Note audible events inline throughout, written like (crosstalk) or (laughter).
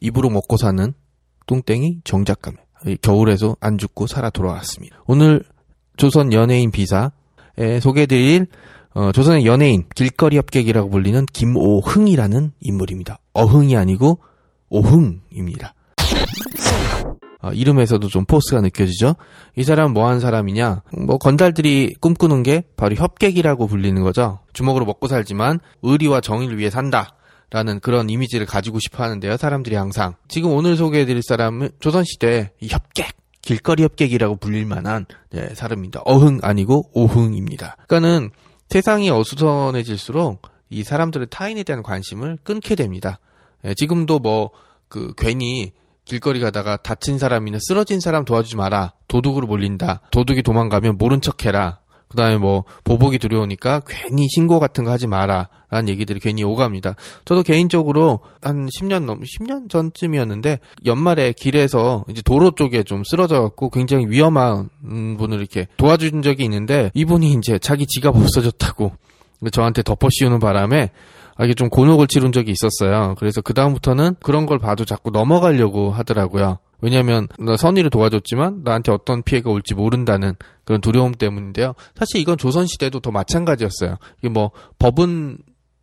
입으로 먹고 사는 뚱땡이 정작가며 겨울에도 안 죽고 살아 돌아왔습니다. 오늘 조선 연예인 비사에 소개해드릴 어, 조선의 연예인 길거리 협객이라고 불리는 김오흥이라는 인물입니다. 어흥이 아니고 오흥입니다. 어, 이름에서도 좀 포스가 느껴지죠? 이 사람은 뭐 하는 사람이냐? 뭐 건달들이 꿈꾸는 게 바로 협객이라고 불리는 거죠. 주먹으로 먹고 살지만 의리와 정의를 위해 산다. 라는 그런 이미지를 가지고 싶어 하는데요. 사람들이 항상. 지금 오늘 소개해드릴 사람은 조선시대 이 협객, 길거리 협객이라고 불릴 만한 네, 사람입니다. 어흥 아니고 오흥입니다. 그러니까는 세상이 어수선해질수록 이 사람들의 타인에 대한 관심을 끊게 됩니다. 예, 지금도 뭐 그 괜히 길거리 가다가 다친 사람이나 쓰러진 사람 도와주지 마라. 도둑으로 몰린다. 도둑이 도망가면 모른 척해라. 그 다음에 뭐, 보복이 두려우니까 괜히 신고 같은 거 하지 마라. 라는 얘기들이 괜히 오갑니다. 저도 개인적으로 한 10년 넘, 10년 전쯤이었는데, 연말에 길에서 이제 도로 쪽에 좀 쓰러져갖고 굉장히 위험한 음, 분을 이렇게 도와준 적이 있는데, 이분이 이제 자기 지갑 없어졌다고 저한테 덮어 씌우는 바람에, 아, 이게 좀 곤혹을 치른 적이 있었어요. 그래서 그다음부터는 그런 걸 봐도 자꾸 넘어가려고 하더라고요. 왜냐면, 나 선의를 도와줬지만, 나한테 어떤 피해가 올지 모른다는 그런 두려움 때문인데요. 사실 이건 조선 시대도 더 마찬가지였어요. 이게 뭐, 법은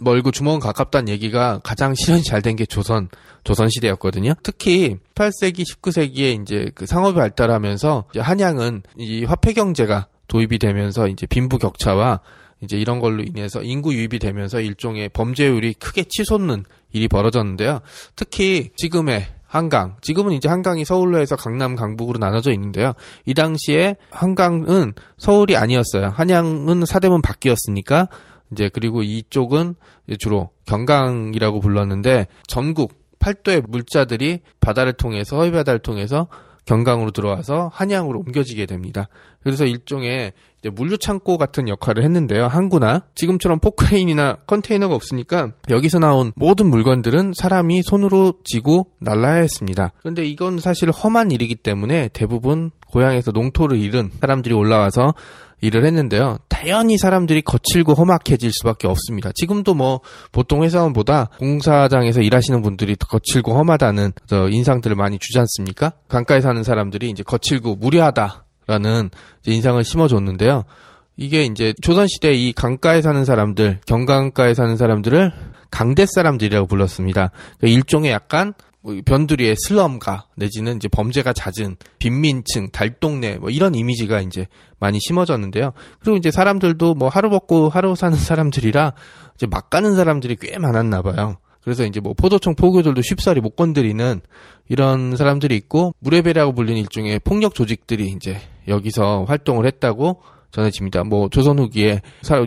멀고 주먹은 가깝다는 얘기가 가장 실현이 잘 된 게 조선, 조선 시대였거든요. 특히 18세기, 19세기에 이제 그 상업이 발달하면서, 이제 한양은 이 화폐 경제가 도입이 되면서 이제 빈부 격차와 이제 이런 걸로 인해서 인구 유입이 되면서 일종의 범죄율이 크게 치솟는 일이 벌어졌는데요. 특히 지금의 한강. 지금은 이제 한강이 서울로 해서 강남, 강북으로 나눠져 있는데요. 이 당시에 한강은 서울이 아니었어요. 한양은 사대문 밖이었으니까 이제 그리고 이쪽은 주로 경강이라고 불렀는데 전국 팔도의 물자들이 바다를 통해서 허위 바다를 통해서 경강으로 들어와서 한양으로 옮겨지게 됩니다. 그래서 일종의 물류 창고 같은 역할을 했는데요. 항구나 지금처럼 포크레인이나 컨테이너가 없으니까 여기서 나온 모든 물건들은 사람이 손으로 지고 날라야 했습니다. 그런데 이건 사실 험한 일이기 때문에 대부분 고향에서 농토를 잃은 사람들이 올라와서 일을 했는데요. 당연히 사람들이 거칠고 험악해질 수밖에 없습니다. 지금도 뭐 보통 회사원보다 공사장에서 일하시는 분들이 더 거칠고 험하다는 인상들을 많이 주지 않습니까? 강가에 사는 사람들이 이제 거칠고 무례하다 라는 인상을 심어줬는데요. 이게 이제 조선시대 이 강가에 사는 사람들, 경강가에 사는 사람들을 강대 사람들이라고 불렀습니다. 그러니까 일종의 약간 변두리의 슬럼가 내지는 이제 범죄가 잦은 빈민층, 달동네 뭐 이런 이미지가 이제 많이 심어졌는데요. 그리고 이제 사람들도 뭐 하루 먹고 하루 사는 사람들이라 이제 막 가는 사람들이 꽤 많았나 봐요. 그래서 이제 뭐 포도청 포교들도 쉽사리 못 건드리는 이런 사람들이 있고 무레배라고 불리는 일종의 폭력 조직들이 이제 여기서 활동을 했다고 전해집니다. 뭐 조선 후기에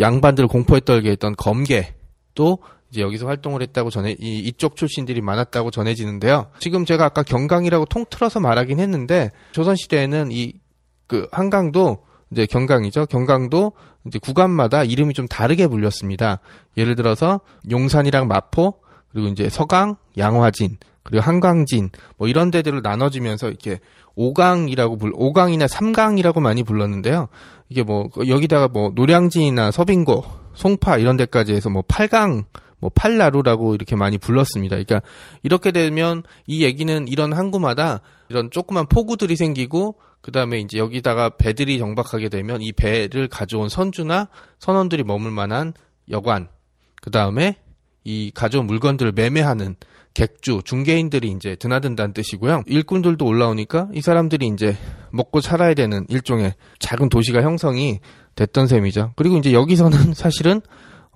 양반들을 공포에 떨게 했던 검계도 이제 여기서 활동을 했다고 전해 이, 이쪽 출신들이 많았다고 전해지는데요. 지금 제가 아까 경강이라고 통틀어서 말하긴 했는데 조선 시대에는 이 그 한강도 이제 경강이죠. 경강도 이제 구간마다 이름이 좀 다르게 불렸습니다. 예를 들어서 용산이랑 마포 그리고 이제 서강, 양화진 그리고 한강진 뭐 이런 데들을 나눠지면서 이렇게 오강이라고 불 오강이나 삼강이라고 많이 불렀는데요. 이게 뭐 여기다가 뭐 노량진이나 서빙고, 송파 이런 데까지 해서 뭐 팔강 뭐 팔나루라고 이렇게 많이 불렀습니다. 그러니까 이렇게 되면 이 얘기는 이런 항구마다 이런 조그만 포구들이 생기고 그다음에 이제 여기다가 배들이 정박하게 되면 이 배를 가져온 선주나 선원들이 머물 만한 여관 그다음에 이 가져온 물건들을 매매하는 객주, 중개인들이 이제 드나든다는 뜻이고요. 일꾼들도 올라오니까 이 사람들이 이제 먹고 살아야 되는 일종의 작은 도시가 형성이 됐던 셈이죠. 그리고 이제 여기서는 (laughs) 사실은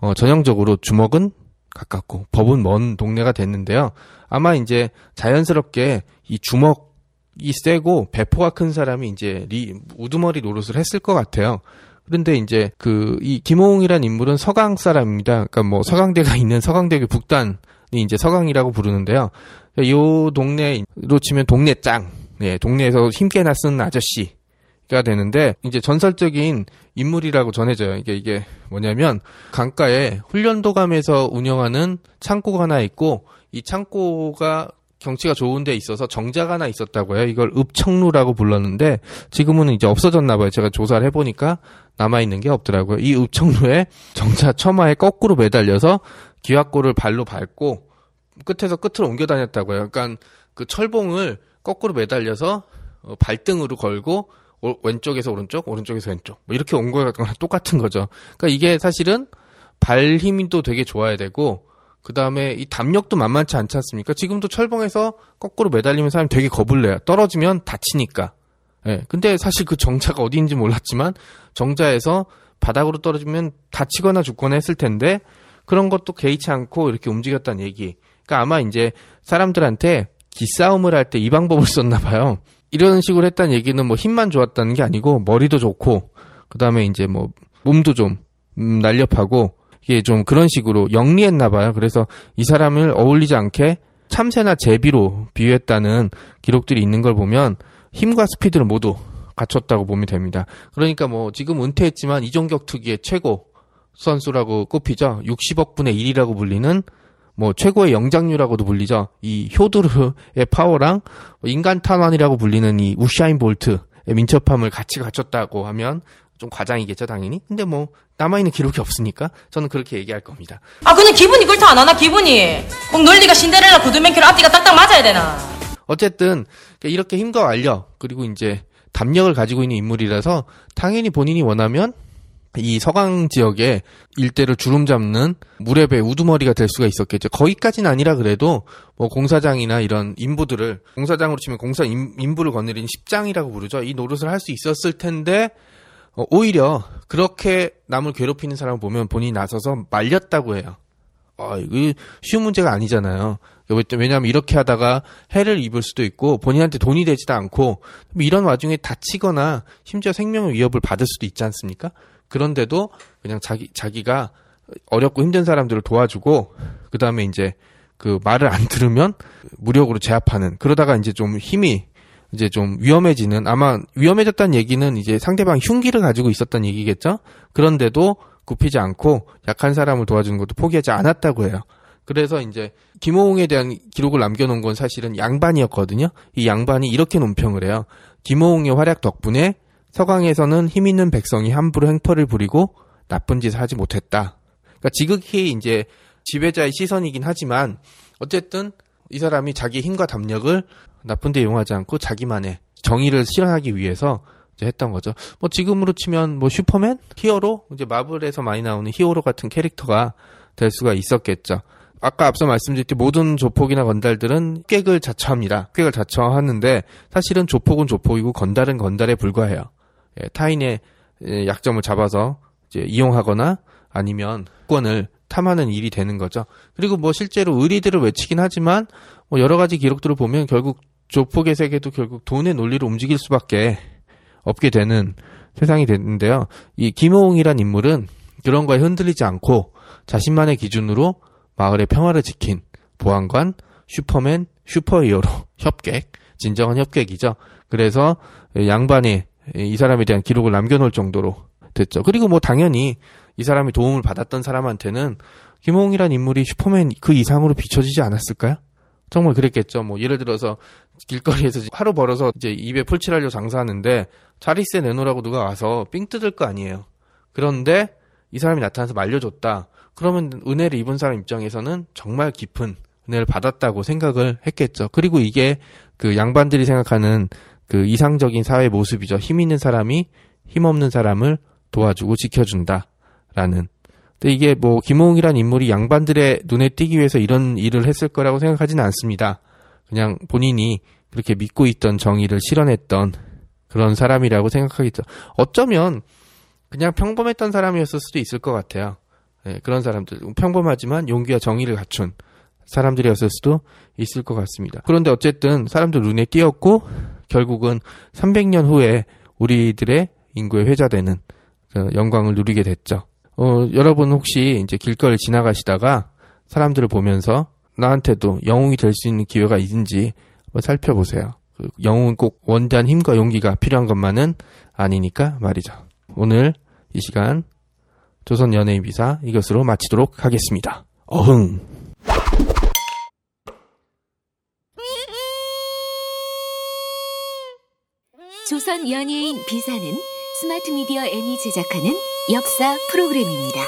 어, 전형적으로 주먹은 가깝고 법은 먼 동네가 됐는데요. 아마 이제 자연스럽게 이 주먹이 세고 배포가 큰 사람이 이제 리, 우두머리 노릇을 했을 것 같아요. 그런데 이제 그 이 김호웅이란 인물은 서강 사람입니다. 그러니까 뭐 서강대가 있는 서강대교 북단이 이제 서강이라고 부르는데요. 요 동네로 치면 동네 짱, 예, 동네에서 힘께나 쓰는 아저씨 가 되는데 이제 전설적인 인물이라고 전해져요. 이게 이게 뭐냐면 강가에 훈련도감에서 운영하는 창고가 하나 있고 이 창고가 경치가 좋은 데 있어서 정자가 하나 있었다고 해요. 이걸 읍청루라고 불렀는데 지금은 이제 없어졌나 봐요. 제가 조사를 해보니까 남아있는 게 없더라고요. 이 읍청루에 정자 처마에 거꾸로 매달려서 기와골을 발로 밟고 끝에서 끝으로 옮겨 다녔다고요. 그러니까 그 철봉을 거꾸로 매달려서 어, 발등으로 걸고 오- 왼쪽에서 오른쪽, 오른쪽에서 왼쪽 뭐 이렇게 온 거랑 똑같은 거죠. 그러니까 이게 사실은 발 힘도 되게 좋아야 되고 그 다음에 이 담력도 만만치 않지 않습니까? 지금도 철봉에서 거꾸로 매달리면 사람이 되게 겁을 내요. 떨어지면 다치니까. 예. 근데 사실 그 정자가 어디인지 몰랐지만 정자에서 바닥으로 떨어지면 다치거나 죽거나 했을 텐데 그런 것도 개의치 않고 이렇게 움직였다는 얘기. 그러니까 아마 이제 사람들한테 기싸움을 할 때 이 방법을 썼나 봐요. 이런 식으로 했다는 얘기는 뭐 힘만 좋았다는 게 아니고 머리도 좋고 그다음에 이제 뭐 몸도 좀 음, 날렵하고 이게 좀 그런 식으로 영리했나 봐요. 그래서 이 사람을 어울리지 않게 참새나 제비로 비유했다는 기록들이 있는 걸 보면 힘과 스피드를 모두 갖췄다고 보면 됩니다. 그러니까 뭐 지금 은퇴했지만 이종격 특유의 최고 선수라고 꼽히죠. 60억 분의 1이라고 불리는 뭐 최고의 영장류라고도 불리죠. 이 효드르의 파워랑 인간 탄환이라고 불리는 이 우샤인 볼트의 민첩함을 같이 갖췄다고 하면 좀 과장이겠죠, 당연히. 근데 뭐 남아있는 기록이 없으니까 저는 그렇게 얘기할 겁니다. 아 근데 기분이 그렇다 안 하나 기분이 꼭 논리가 신데렐라 구두맨키로 앞뒤가 딱딱 맞아야 되나 어쨌든 이렇게 힘과 완력 그리고 이제 담력을 가지고 있는 인물이라서 당연히 본인이 원하면 이 서강 지역의 일대를 주름 잡는 무렵의 우두머리가 될 수가 있었겠죠. 거기까지는 아니라 그래도 뭐 공사장이나 이런 인부들을 공사장으로 치면 공사 인, 인부를 거느리는 십장이라고 부르죠. 이 노릇을 할 수 있었을 텐데 어, 오히려 그렇게 남을 괴롭히는 사람을 보면 본인이 나서서 말렸다고 해요. 아, 이거 쉬운 문제가 아니잖아요. 왜냐하면 이렇게 하다가 해를 입을 수도 있고 본인한테 돈이 되지도 않고 뭐 이런 와중에 다치거나 심지어 생명의 위협을 받을 수도 있지 않습니까? 그런데도 그냥 자기 자기가 어렵고 힘든 사람들을 도와주고 그 다음에 이제 그 말을 안 들으면 무력으로 제압하는 그러다가 이제 좀 힘이 이제 좀 위험해지는 아마 위험해졌다는 얘기는 이제 상대방 흉기를 가지고 있었던 얘기겠죠. 그런데도 굽히지 않고 약한 사람을 도와주는 것도 포기하지 않았다고 해요. 그래서 이제 김호웅에 대한 기록을 남겨놓은 건 사실은 양반이었거든요. 이 양반이 이렇게 논평을 해요. 김호웅의 활약 덕분에 서강에서는 힘 있는 백성이 함부로 행포를 부리고 나쁜 짓을 하지 못했다. 그러니까 지극히 이제 지배자의 시선이긴 하지만 어쨌든 이 사람이 자기 힘과 담력을 나쁜 데 이용하지 않고 자기만의 정의를 실현하기 위해서 이제 했던 거죠. 뭐 지금으로 치면 뭐 슈퍼맨, 히어로, 이제 마블에서 많이 나오는 히어로 같은 캐릭터가 될 수가 있었겠죠. 아까 앞서 말씀드렸듯이 모든 조폭이나 건달들은 꾀을 자처합니다. 꾀을 자처하는데 사실은 조폭은 조폭이고 건달은 건달에 불과해요. 예, 타인의 예, 약점을 잡아서 이제 이용하거나 아니면 권을 탐하는 일이 되는 거죠. 그리고 뭐 실제로 의리들을 외치긴 하지만 뭐 여러 가지 기록들을 보면 결국 조폭의 세계도 결국 돈의 논리로 움직일 수밖에 없게 되는 세상이 됐는데요. 이 김호웅이란 인물은 그런 거에 흔들리지 않고 자신만의 기준으로 마을의 평화를 지킨 보안관, 슈퍼맨, 슈퍼히어로, (laughs) 협객, 진정한 협객이죠. 그래서 양반이 이 사람에 대한 기록을 남겨놓을 정도로 됐죠. 그리고 뭐 당연히 이 사람이 도움을 받았던 사람한테는 김홍이란 인물이 슈퍼맨 그 이상으로 비춰지지 않았을까요? 정말 그랬겠죠. 뭐 예를 들어서 길거리에서 하루 벌어서 이제 입에 풀칠하려 장사하는데 자리세 내놓으라고 누가 와서 삥 뜯을 거 아니에요. 그런데 이 사람이 나타나서 말려줬다. 그러면 은혜를 입은 사람 입장에서는 정말 깊은 은혜를 받았다고 생각을 했겠죠. 그리고 이게 그 양반들이 생각하는 그 이상적인 사회 모습이죠. 힘 있는 사람이 힘 없는 사람을 도와주고 지켜준다라는. 근데 이게 뭐 김호웅이란 인물이 양반들의 눈에 띄기 위해서 이런 일을 했을 거라고 생각하지는 않습니다. 그냥 본인이 그렇게 믿고 있던 정의를 실현했던 그런 사람이라고 생각하겠죠. 어쩌면 그냥 평범했던 사람이었을 수도 있을 것 같아요. 네, 그런 사람들 평범하지만 용기와 정의를 갖춘 사람들이었을 수도 있을 것 같습니다. 그런데 어쨌든 사람들 눈에 띄었고 결국은 300년 후에 우리들의 인구의 회자되는 그 영광을 누리게 됐죠. 어, 여러분 혹시 이제 길거리 지나가시다가 사람들을 보면서 나한테도 영웅이 될 수 있는 기회가 있는지 한번 살펴보세요. 그 영웅은 꼭 원대한 힘과 용기가 필요한 것만은 아니니까 말이죠. 오늘 이 시간 조선 연예인 비사 이것으로 마치도록 하겠습니다. 어흥. 조선 연예인 비사는 스마트 미디어 N이 제작하는 역사 프로그램입니다.